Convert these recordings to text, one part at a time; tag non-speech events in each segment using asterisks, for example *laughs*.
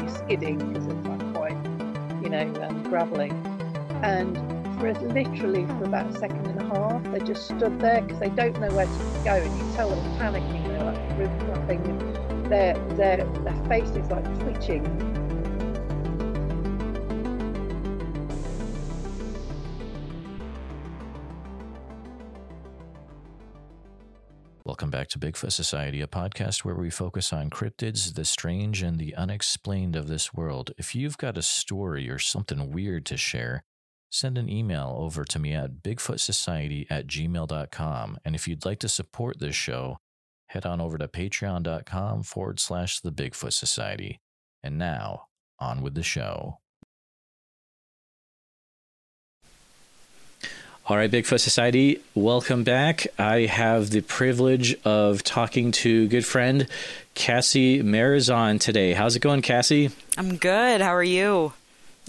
he's skidding because it's like quite, you know, um, gravelly. And for literally for about a second and a half, they just stood there because they don't know where to go, and you tell them panicking. They're like flapping, and their their their face is like twitching. Welcome back to Bigfoot Society, a podcast where we focus on cryptids, the strange, and the unexplained of this world. If you've got a story or something weird to share, send an email over to me at bigfootsociety at gmail.com. And if you'd like to support this show, head on over to patreon.com forward slash the Bigfoot Society. And now, on with the show. All right, Bigfoot Society, welcome back. I have the privilege of talking to good friend Cassie Marizon today. How's it going, Cassie? I'm good. How are you?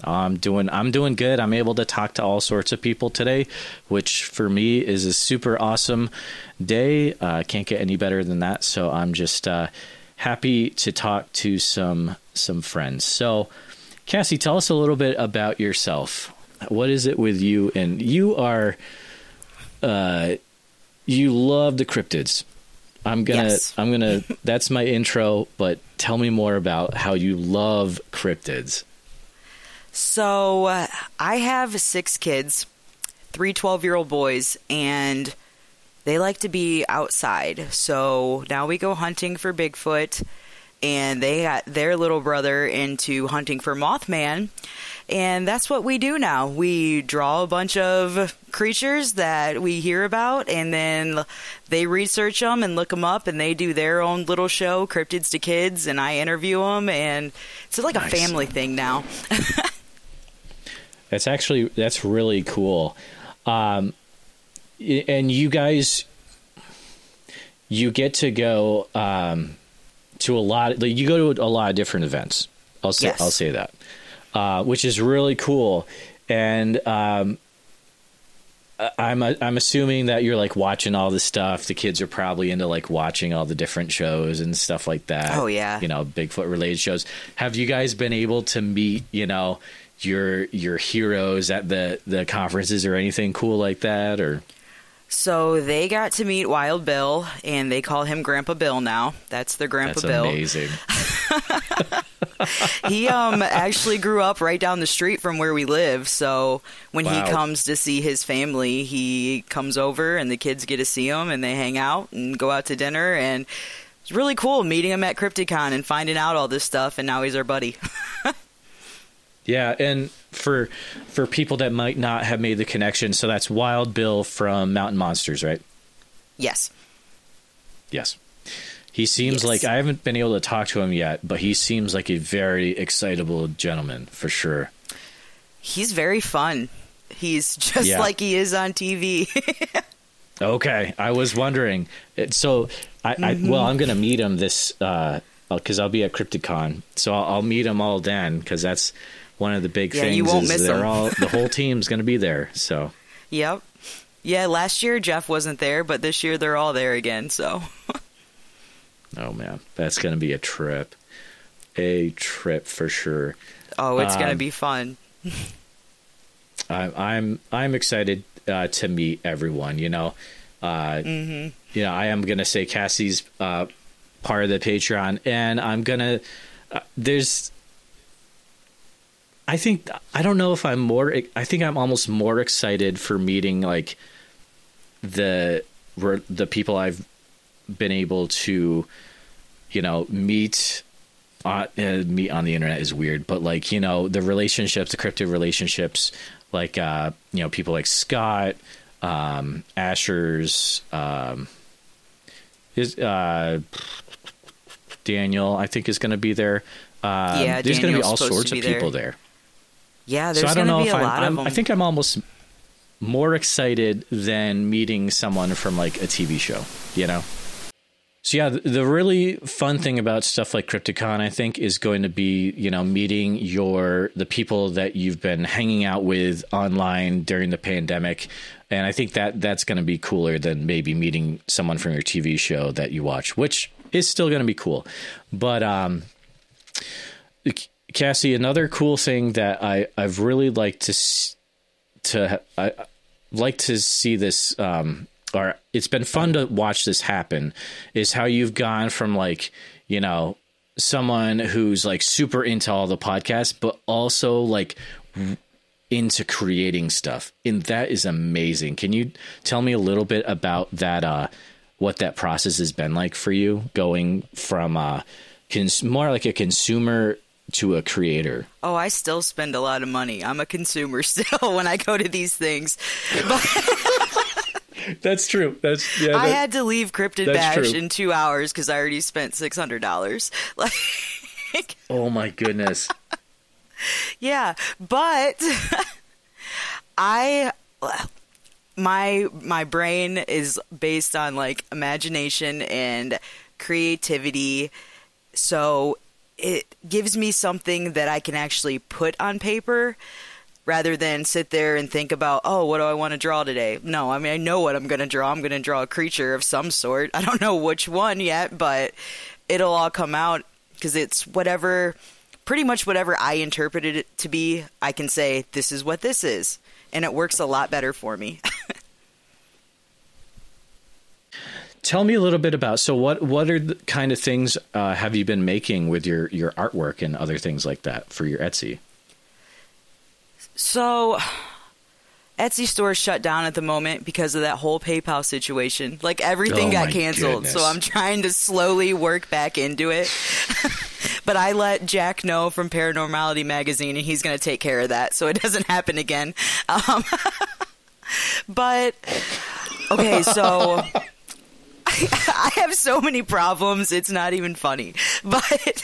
I'm doing I'm doing good. I'm able to talk to all sorts of people today, which for me is a super awesome day. Uh, can't get any better than that. So I'm just uh, happy to talk to some some friends. So, Cassie, tell us a little bit about yourself. What is it with you? And you are, uh, you love the cryptids. I'm gonna, Yes. I'm gonna. *laughs* That's my intro. But tell me more about how you love cryptids. So, uh, I have six kids, three 12 year old boys, and they like to be outside. So now we go hunting for Bigfoot, and they got their little brother into hunting for Mothman. And that's what we do now. We draw a bunch of creatures that we hear about, and then they research them and look them up, and they do their own little show, Cryptids to Kids, and I interview them, and it's like Nice. a family thing now. *laughs* That's actually that's really cool. Um, and you guys, you get to go um, to a lot. Like you go to a lot of different events. I'll say Yes. I'll say that, uh, which is really cool. And um, I'm I'm assuming that you're like watching all this stuff. The kids are probably into like watching all the different shows and stuff like that. Oh, yeah. you know, Bigfoot related shows. Have you guys been able to meet? You know. Your your heroes at the the conferences or anything cool like that or So they got to meet Wild Bill, and they call him Grandpa Bill now. That's their Grandpa that's Bill. amazing. *laughs* *laughs* He um actually grew up right down the street from where we live. So when Wow. he comes to see his family, he comes over, and the kids get to see him, and they hang out and go out to dinner, and it's really cool meeting him at Crypticon and finding out all this stuff. And now he's our buddy. *laughs* Yeah, and for for people that might not have made the connection, so that's Wild Bill from Mountain Monsters, right? yes. Yes. He seems Yes. like I haven't been able to talk to him yet, but he seems like a very excitable gentleman for sure. He's very fun. He's *laughs* just Yeah. like he is on TV. *laughs* Okay, I was wondering. So, I, I Mm-hmm. well, I'm going to meet him this because I'll be at Crypticon, so I'll, I'll meet him all then because that's one of the big Yeah, things. you won't is miss they're all the whole *laughs* team's going to be there. So, Yep. Yeah, last year Jeff wasn't there, but this year they're all there again, so oh man, that's going to be a trip, a trip for sure. oh, it's going to Um, be fun. *laughs* I, I'm I'm excited uh, to meet everyone. You know, uh, Mm-hmm. you know, I am gonna say Cassie's uh, part of the Patreon, and I'm gonna uh, there's. I think I don't know if I'm more. I think I'm almost more excited for meeting like the the people I've been able to, you know, meet. Uh, uh, meet on the internet is weird, but like you know the relationships, the crypto relationships, like uh, you know people like Scott, um, Asher's, um, is uh, Daniel, I think is going to be there. Um, Yeah, there's going to be all sorts to of be there. people there. Yeah, So there's I don't going know to be if a I'm, lot of I'm them. I think I'm almost more excited than meeting someone from like a TV show, you know? So yeah, the, really fun thing about stuff like Crypticon, I think, is going to be, you know, meeting your the people that you've been hanging out with online during the pandemic. And I think that that's going to be cooler than maybe meeting someone from your TV show that you watch, which is still going to be cool. But um Cassie, another cool thing that I I've really liked to to I like to see this um or it's been fun to watch this happen is how you've gone from like you know someone who's like super into all the podcasts but also like into creating stuff and that is amazing can you tell me a little bit about that uh what that process has been like for you going from uh cons- more like a consumer to a creator Oh, I still spend a lot of money. I'm a consumer *laughs* still when I go to these things. But *laughs* that's true that's yeah I had to leave Cryptid Bash true. in two hours because I already spent six hundred dollars. *laughs* Like, oh my goodness *laughs* yeah, but *laughs* I my my brain is based on like imagination and creativity, so it gives me something that I can actually put on paper rather than sit there and think about, oh, what do I want to draw today? No, I mean, I know what I'm going to draw. I'm going to draw a creature of some sort. *laughs* I don't know which one yet, but it'll all come out because it's whatever, pretty much whatever I interpreted it to be, I can say, this is what this is. And it works a lot better for me. *laughs* Tell me a little bit about so what what are the kind of things uh, have you been making with your your artwork and other things like that for your Etsy? So, Etsy store shut down at the moment because of that whole PayPal situation. Like everything Oh got canceled. So. I'm trying to slowly work back into it. *laughs* but I let Jack know from Paranormality magazine and he's going to take care of that so it *laughs* doesn't happen again. Um, *laughs* but okay, so I have so many problems. It's not even funny. But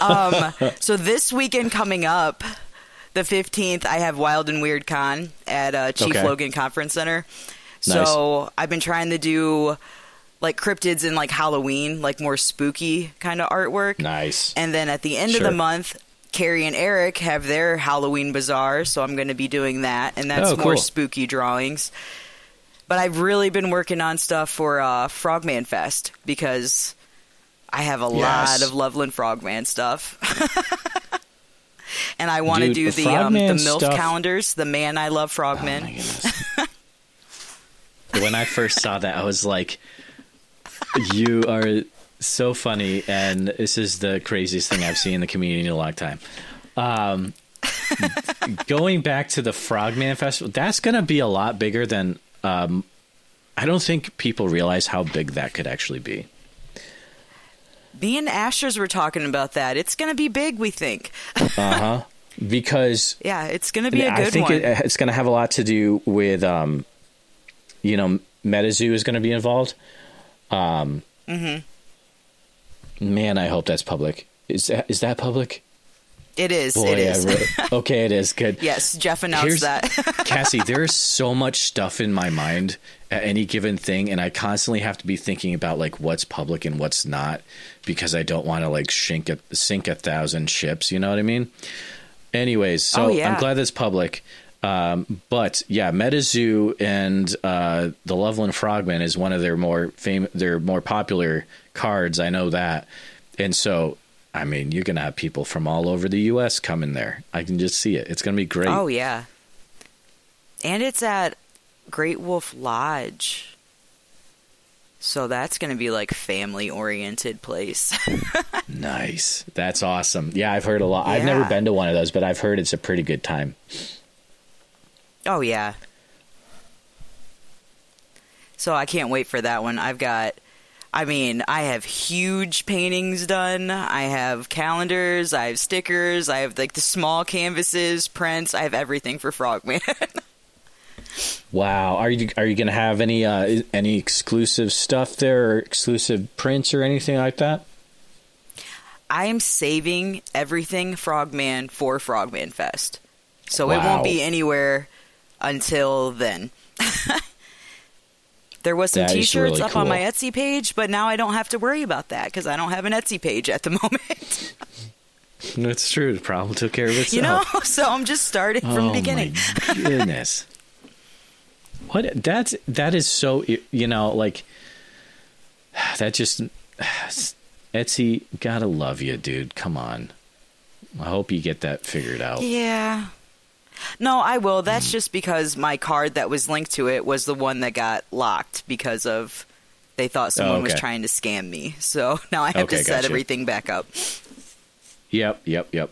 um, so this weekend coming up, the 15th, I have Wild and Weird Con at uh, Chief Okay. Logan Conference Center. Nice. So I've been trying to do like cryptids and like Halloween, like more spooky kind of artwork. Nice. And then at the end of the month, Carrie and Eric have their Halloween bazaar, so I'm going to be doing that, and that's Oh, more spooky drawings. But I've really been working on stuff for uh, Frogman Fest because I have a Yes. lot of Loveland Frogman stuff. *laughs* and I want to do the the um, the MILF stuff- calendars, the Man I Love Frogman. Oh *laughs* when I first saw that, I was like, "You are so funny," and this is the craziest thing I've seen in the community in a long time. Um, *laughs* going back to the Frogman Festival, that's going to be a lot bigger than. Um, I don't think people realize how big that could actually be. Me and Ashers were talking about that. It's going to be big, we think. *laughs* Uh huh. Because Yeah, it's going to be a good one. I think one. It, it's going to have a lot to do with, um, you know, MetaZoo is going to be involved. Um, Man, I hope that's public. Is that is that public? It is. Boy, it is. Really, *laughs* okay, it is good. yes, Jeff announced Here's- that. *laughs* Cassie, there's so much stuff in my mind at any given thing, and I constantly have to be thinking about like what's public and what's not because I don't want to like sink a, sink a thousand ships. You know what I mean? Anyways, so Oh, yeah. I'm glad that's public. Um, but yeah, MetaZoo and uh, the Loveland Frogman is one of their more fam- their more popular cards. I know that, and so I mean, you're gonna have people from all over the U.S. coming there. I can just see it. It's gonna be great. Oh yeah. And it's at Great Wolf Lodge. So that's going to be like family oriented place. *laughs* Nice. That's awesome. Yeah, I've heard a lot. I've never been to one of those, but I've heard it's a pretty good time. oh yeah. So I can't wait for that one. I've got I mean, I have huge paintings done. I have calendars, I have stickers, I have like the small canvases, prints, I have everything for Frogman. *laughs* Wow. Are you are you going to have any uh, any exclusive stuff there or exclusive prints or anything like that? I'm saving everything Frogman for Frogman Fest. So it won't be anywhere until then. *laughs* there was some That t-shirts really up on my. Etsy page, but now I don't have to worry about that cuz I don't have an Etsy page at the *laughs* moment. It's true. The problem took care of itself. you know? *laughs* So I'm just starting from oh the beginning. goodness. *laughs* what? That's that is so. You know, like that. Just Etsy. Gotta love you, dude. Come on. I hope you get that figured out. Yeah. No, I will. That's just because my card that was linked to it was the one that got locked because of they thought someone was okay. trying to scam me. So *laughs* now I have Okay, to set gotcha. everything back up. Yep, yep, yep.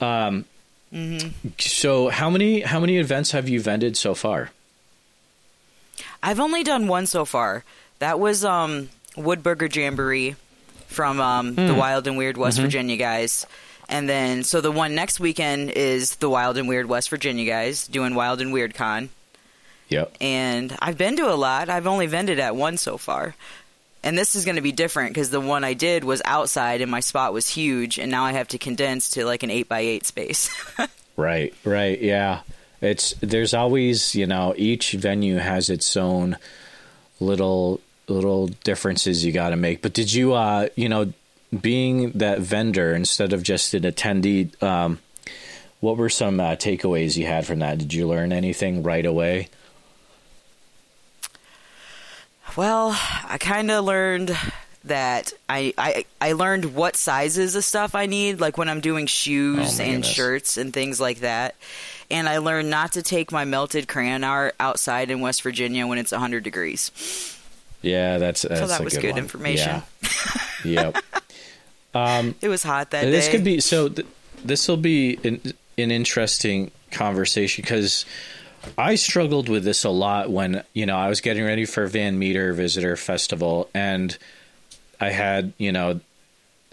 Um, So how many how many events have you vended so far? I've only done one so far. That was um Woodbooger Jamboree from um the Wild and Weird West Virginia guys. And then so the one next weekend is the Wild and Weird West Virginia guys doing Wild and Weird Con. Yep. and I've been to a lot. I've only vended at one so far. And this is going to be different because the one I did was outside and my spot was huge, and now I have to condense to like an 8 by 8 space. *laughs* Right, right, yeah. It's there's always, you know, each venue has its own little little differences you got to make. But did you uh, you know, being that vendor instead of just an attendee, um what were some uh, takeaways you had from that? Did you learn anything right away? well, I kind of learned that I, I I learned what sizes of stuff I need, like when I'm doing shoes Oh, and goodness. shirts and things like that. And I learned not to take my melted crayon art outside in West Virginia when it's 100 degrees. Yeah, that's that's that a was good, good information. Yeah. yep. *laughs* Um, it was hot that this day. could be so. Th- this will be an, an interesting conversation because I struggled with this a lot when you know I was getting ready for Van Meter Visitor Festival and I had you know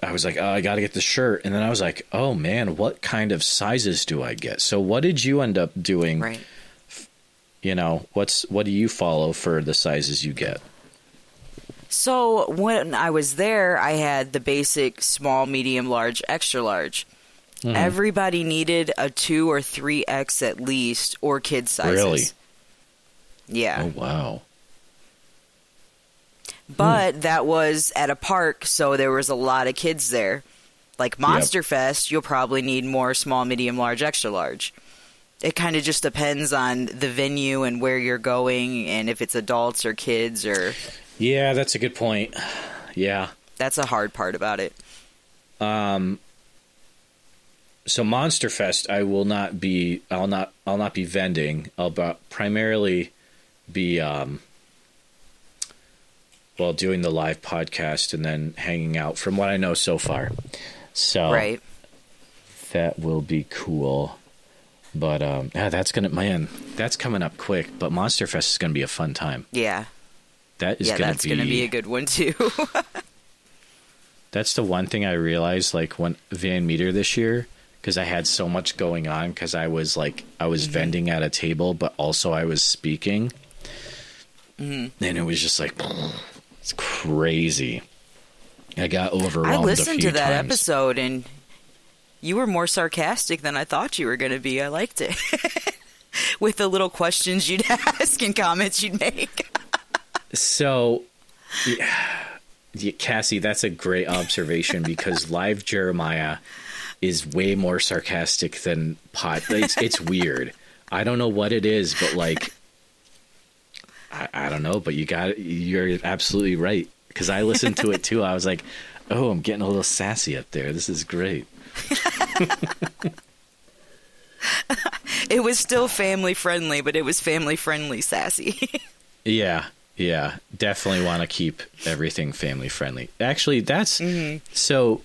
I was like oh I got to get the shirt and then I was like oh man what kind of sizes do I get so what did you end up doing right. you know what's what do you follow for the sizes you get So when I was there, I had the basic small, medium, large, extra large. Mm-hmm. Everybody needed a two or three X at least, or kid sizes. Really? Yeah, oh wow but that was at a park, so there was a lot of kids there. Like Monster Fest, you'll probably need more small, medium, large, extra large. It kind of just depends on the venue and where you're going, and if it's adults or kids, or yeah that's a good point yeah that's a hard part about it. Um so Monster Fest, I will not be. I'll not. I'll not be vending. I'll primarily be, um, well, doing the live podcast and then hanging out. From what I know so far, so Right. that will be cool. But um, yeah, that's gonna man, that's coming up quick. But Monster Fest is gonna be a fun time. Yeah. That is yeah, gonna that's be. going to be a good one too. *laughs* That's the one thing I realized, like when Van Meter this year, because I had so much going on. Because I was like, I was Mm-hmm. vending at a table, but also I was speaking, Mm-hmm. and it was just like, *sniffs* it's crazy. I got overwhelmed. I listened to that times. episode and you were more sarcastic than I thought you were going to be. I liked it. *laughs* With the little questions you'd *laughs* ask and comments you'd make. So, yeah, Cassie, that's a great observation because *laughs* live Jeremiah is way more sarcastic than pot. It's, it's *laughs* weird. I don't know what it is, but like, I, I don't know. But you got you're absolutely right because I listened to it too. I was like, oh, I'm getting a little sassy up there. This is great. *laughs* It was still family friendly, but it was family friendly sassy. Yeah, yeah, definitely want to keep everything family friendly. Actually, that's mm-hmm. so.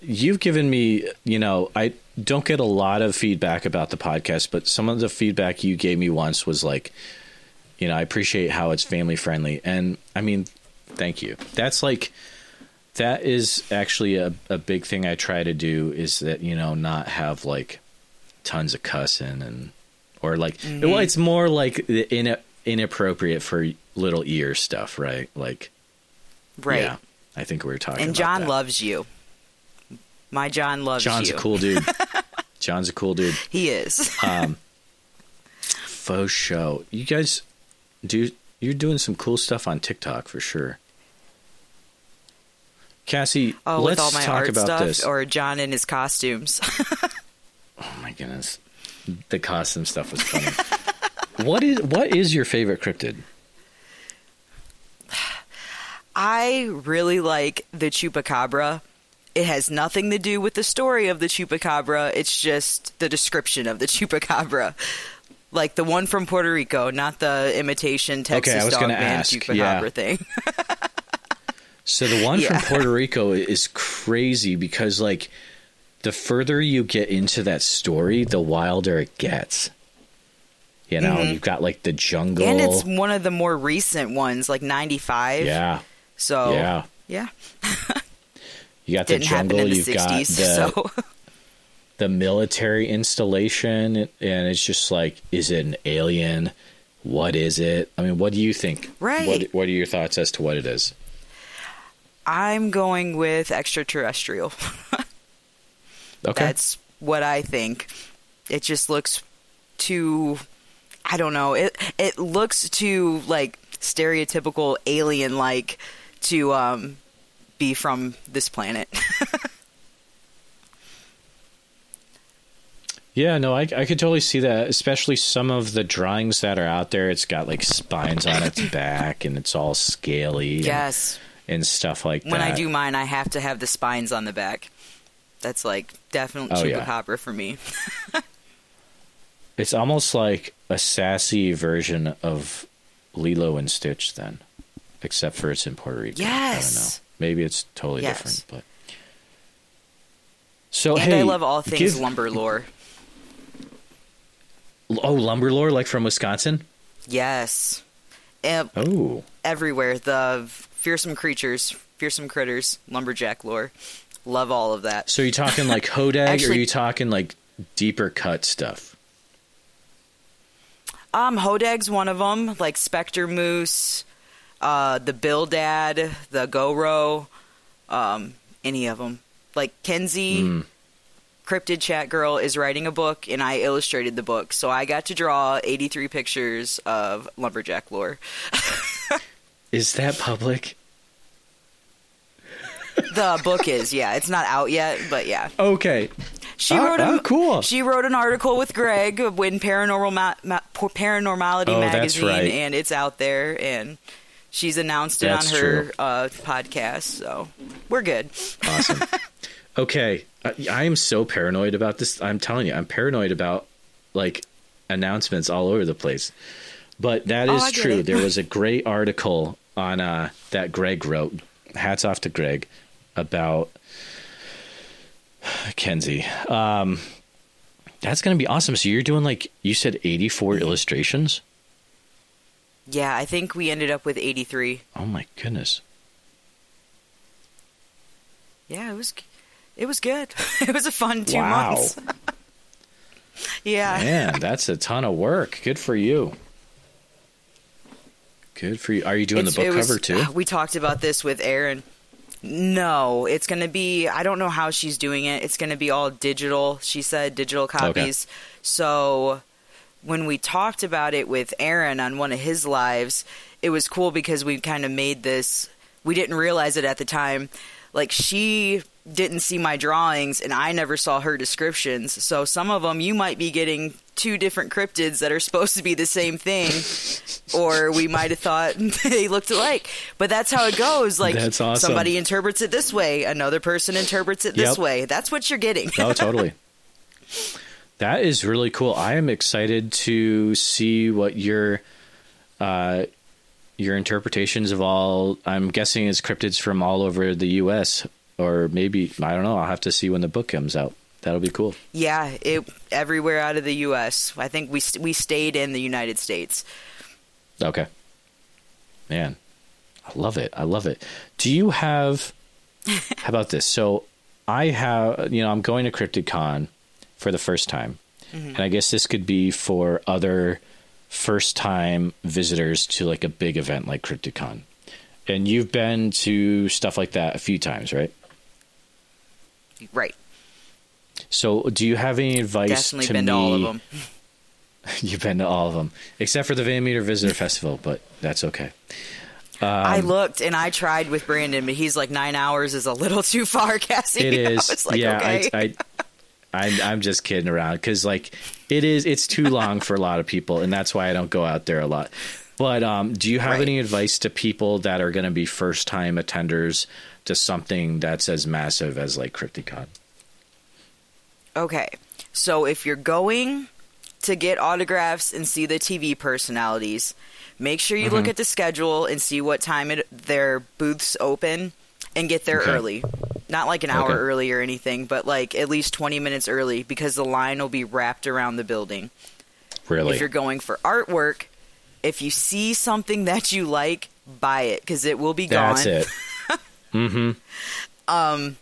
You've given me, you know, I don't get a lot of feedback about the podcast, but some of the feedback you gave me once was like, you know, I appreciate how it's family friendly, and I mean, thank you. That's like. That is actually a, a big thing I try to do is that, you know, not have like tons of cussing and or like well mm-hmm. it's more like the in, inappropriate for little ear stuff right like right. yeah i think we were talking and John that. loves you. My John loves John's you. John's a cool dude. *laughs* John's a cool dude. He is. um, Faux show. You guys do you're doing some cool stuff on TikTok for sure. Cassie, oh, let's with all my talk art about stuff, this. or John in his costumes. *laughs* oh my goodness. The costume stuff was funny. *laughs* what is what is your favorite cryptid? I really like the chupacabra. It has nothing to do with the story of the chupacabra. It's just the description of the chupacabra. Like the one from Puerto Rico, not the imitation Texas I was dog man ask, chupacabra yeah. thing. *laughs* So the one Yeah. from Puerto Rico is crazy because like the further you get into that story, the wilder it gets. You know, you've got like the jungle. Mm-hmm. and it's one of the more recent ones, like 95. yeah. So, Yeah. yeah. *laughs* You got the Didn't happen jungle, in the you've 60s. got the so, *laughs* the military installation and it's just like is it an alien? What is it? I mean, what do you think? Right. What what are your thoughts as to what it is? I'm going with extraterrestrial. *laughs* Okay. That's what I think. It just looks too I don't know. It it looks too like stereotypical alien like to um be from this planet. *laughs* Yeah, no, I, I could totally see that, especially some of the drawings that are out there. It's got like spines on its *laughs* back and it's all scaly yes. and, stuff like When that. When I do mine I have to have the spines on the back. That's like definitely Oh, yeah. chupacabra for me. *laughs* It's almost like a sassy version of Lilo and Stitch, then, except for it's in Puerto Rico. I don't know. Yes. Maybe it's totally Yes. different, but. So and hey, I love all things give- lumber lore. Oh, lumber lore, like from Wisconsin. Yes. And Oh, everywhere. The fearsome creatures, fearsome critters, lumberjack lore. Love all of that. so are you talking like *laughs* Hodag, or are you talking like deeper cut stuff? Um, Hodag's one of them, like Spectre Moose, uh, the Bildad, the Goro, um, any of them. Like Kenzie, Mm. Cryptid Chat Girl is writing a book, and I illustrated the book, so I got to draw 83 pictures of lumberjack lore. *laughs* Is that public? The book is, yeah, it's not out yet, but yeah. Okay. She Oh, wrote a, oh, cool. She wrote an article with Greg of when Paranormal Ma- Ma- Paranormality Oh, magazine, right. and it's out there, and she's announced it That's on her uh, podcast. So we're good. Awesome. *laughs* okay, I, I am so paranoid about this. I'm telling you, I'm paranoid about like announcements all over the place. But that is Oh, is get true. There was a *laughs* great article on uh, that Greg wrote. Hats off to Greg about Kenzie. Um, that's going to be awesome. So you're doing like you said, 84 Mm-hmm. illustrations. Yeah, I think we ended up with 83. Oh my goodness. Yeah, it was it was good. *laughs* it was a fun two Wow. months. *laughs* yeah. Man, that's a ton of work. Good for you. Good for you. Are you doing It's- the book was- cover too? *sighs* We talked about this with Erin. No, it's going to be. I don't know how she's doing it. It's going to be all digital. She said digital copies. So when we talked about it with Aaron on one of his lives, it was cool because we kind of made this. We didn't realize it at the time. Like she didn't see my drawings, and I never saw her descriptions. So some of them you might be getting two different cryptids that are supposed to be the same thing, or we might have thought *laughs* they looked alike. But that's how it goes. Like That's awesome. somebody interprets it this way, another person interprets it this Yep. way. That's what you're getting. Oh, *laughs* totally. That is really cool. I am excited to see what your uh, your interpretations of all. I'm guessing is cryptids from all over the U.S. or maybe I don't know. I'll have to see when the book comes out. That'll be cool. Yeah, it everywhere out of the U.S. I think we we stayed in the United States. Okay. Man, I love it. I love it. Do you have *laughs* How about this? So, I have, you know, I'm going to CryptidCon for the first time. Mm-hmm. And I guess this could be for other first time visitors to like a big event like CryptidCon. And you've been to stuff like that a few times, right? Right. So, do you have any advice Definitely to been me? to all of them. *laughs* You've been to all of them, except for the Van Meter Visitor Festival, but that's okay. I looked and I tried with Brandon, but he's like nine hours is a little *laughs* too far, Cassie. It *laughs* is. Like, yeah. okay. I, I, I, I'm just kidding around because like it is. It's too long for a lot of people, and that's why I don't go out there a lot. But um, do you have Right. any advice to people that are going to be first time attenders to something that's as massive as like CryptiCon? Okay. So if you're going to get autographs and see the TV personalities, make sure you look Mm-hmm. at the schedule and see what time it, their booths open and get there Okay. early. Not like an hour Okay. early or anything, but like at least 20 minutes early because the line will be wrapped around the building. Really? If you're going for artwork, if you see something *laughs* that you like, buy it because it will be that's gone. That's it. *laughs* mm-hmm.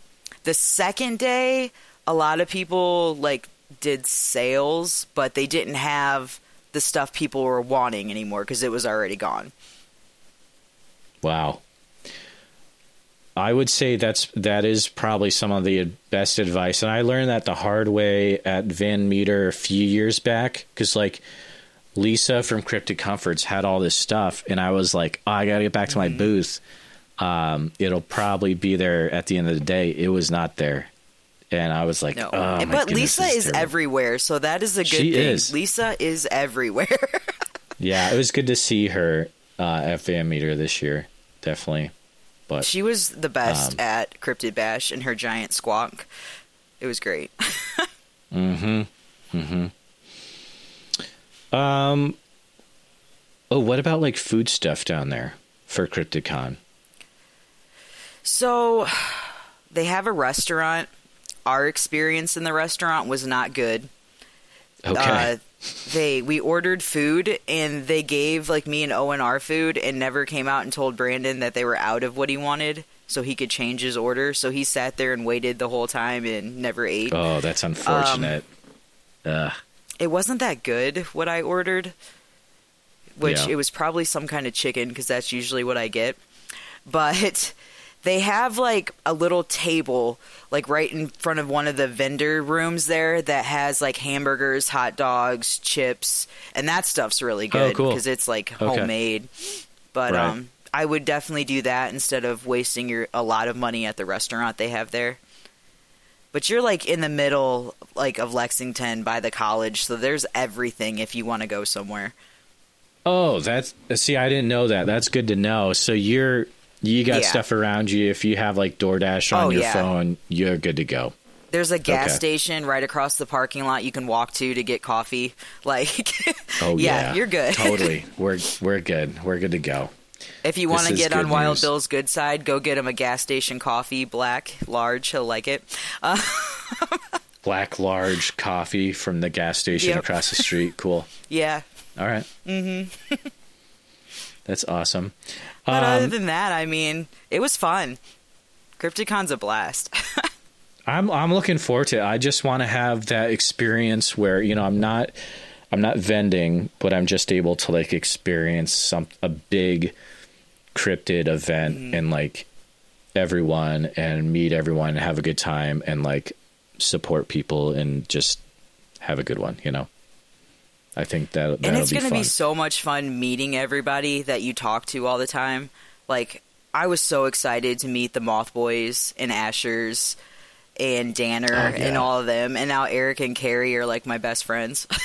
the second day a lot of people like did sales but they didn't have the stuff people were wanting anymore because it was already gone Wow. I would say that's that is probably some of the best advice, and I learned that the hard way at Van Meter a few years back because like Lisa from Cryptic Comforts had all this stuff, and I was like, oh, I got to get back to my booth. Um, it'll probably be there at the end of the day. It was not there, and I was like, no oh, but lisa is terrible. everywhere so that is a good She thing is. lisa is everywhere *laughs* Yeah, it was good to see her uh, at Van Meter this year, definitely. But she was the best Um, at cryptid bash and her giant squawk it was great *laughs* mm-hmm. Mm-hmm. Um. Oh, what about like food stuff down there for CrypticCon? so *sighs* they have a restaurant our experience in the restaurant was not good Okay. Uh, they we ordered food and they gave like me and Owen our food and never came out and told Brandon that they were out of what he wanted so he could change his order. So he sat there and waited the whole time and never ate. oh, that's unfortunate. um, It wasn't that good what I ordered, which Yeah. it was probably some kind of chicken because that's usually what I get. But they have like a little table like right in front of one of the vendor rooms there that has like hamburgers, hot dogs, chips, and that stuff's really good cool. because it's like Okay. homemade. But Right. um I would definitely do that instead of wasting your a lot of money at the restaurant they have there. But you're like in the middle like of Lexington by the college, so there's everything if you want to go somewhere. Oh, that's see, I didn't know that. That's good to know. So you're you got Yeah. stuff around you. If you have like DoorDash on Oh, your yeah. phone, you're good to go. There's a gas Okay. station right across the parking lot you can walk to to get coffee. *laughs* Like Oh yeah, yeah, you're good. *laughs* totally, we're we're good. We're good to go. If you want to get on Wild news. Bill's good side, go get him a gas station coffee, black, large. He'll like it. Uh, *laughs* Black large coffee from the gas station Yep. across the street. Cool. yeah. All right. Mm-hmm. That's awesome. But other Um, than that, I mean, it was fun. Crypticon's a blast. *laughs* I'm I'm looking forward to it. I just want to have that experience where you know I'm not I'm not vending, but I'm just able to like experience some a big cryptid event and like everyone and meet everyone and have a good time and like support people and just have a good one. You know, I think that and it's going to be so much fun meeting everybody that you talk to all the time. Like, I was so excited to meet the Moth Boys and Ashers and Danner Oh, yeah. and all of them. And now Eric and Carrie are like my best friends. *laughs*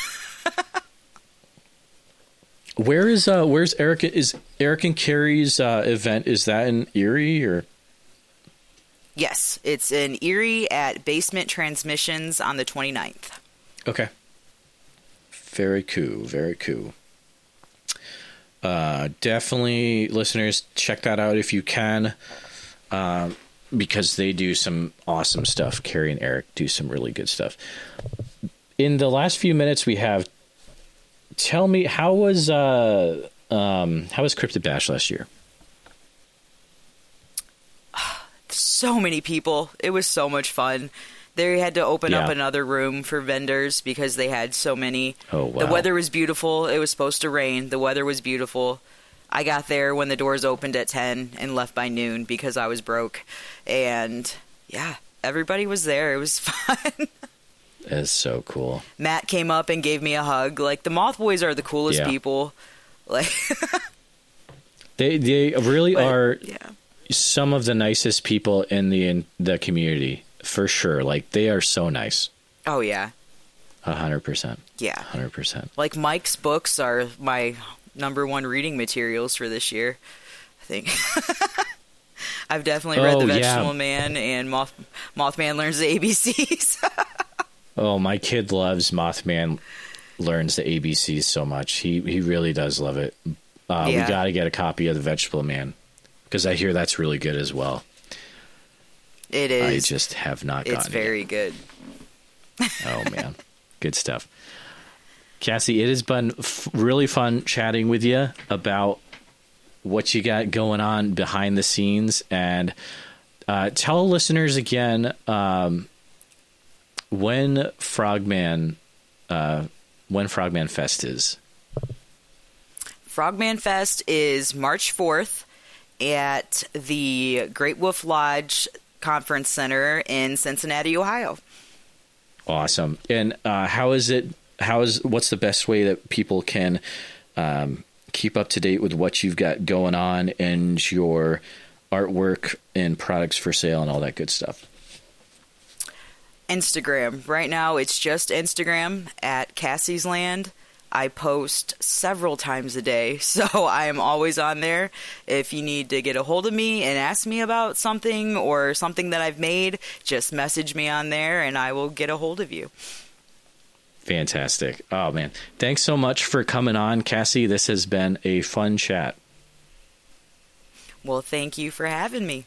Where is uh where's Eric is Eric and Carrie's uh event? Is that in Erie or yes, it's in Erie at Basement Transmissions on the 29th. Okay. Very cool. Very cool. Uh, definitely, listeners, check that out if you can, um, because they do some awesome stuff. Carrie and Eric do some really good stuff. In the last few minutes we have, tell me how was uh, um, how was Cryptid Bash last year? *sighs* so many people. It was so much fun. They had to open up another room for vendors because they had so many. Oh, wow. The weather was beautiful. It was supposed to rain. The weather was beautiful. I got there when the doors opened at 10 and left by noon because I was broke. And yeah, everybody was there. It was *laughs* fun. That's so cool. Matt came up and gave me a hug. Like the Moth Boys are the coolest Yeah. people. Like *laughs* They they really but, are yeah. some of the nicest people in the in the community for sure. Like they are so nice. Oh yeah. A hundred percent. Yeah. Hundred percent. Like Mike's books are my number one reading materials for this year. I think. *laughs* I've definitely read Oh, The yeah. Vegetable Man and Moth Mothman Learns the ABCs. *laughs* Oh, my kid loves Mothman. Learns the ABCs so much. He he really does love it. Uh, Yeah. We got to get a copy of the Vegetable Man because I hear that's really good as well. It I just have not gotten it's it. very good. Oh man, good stuff. Cassie, it has been f- really fun chatting with you about what you got going on behind the scenes, and uh, tell listeners again um, when Frogman uh, when Frogman Fest is. Frogman Fest is March 4th at the Great Wolf Lodge Conference Center in Cincinnati, Ohio. Awesome. And uh, how is it? How is what's the best way that people can um, keep up to date with what you've got going on and your artwork and products for sale and all that good stuff? Instagram. Right now, it's just Instagram at Cassie's Land. I post several times a day, *laughs* so I am always on there. If you need to get a hold of me and ask me about something or something that I've made, just message me on there and I will get a hold of you. Fantastic. Oh man, thanks so much for coming on, Cassie. This has been a fun chat. Well, thank you for having me.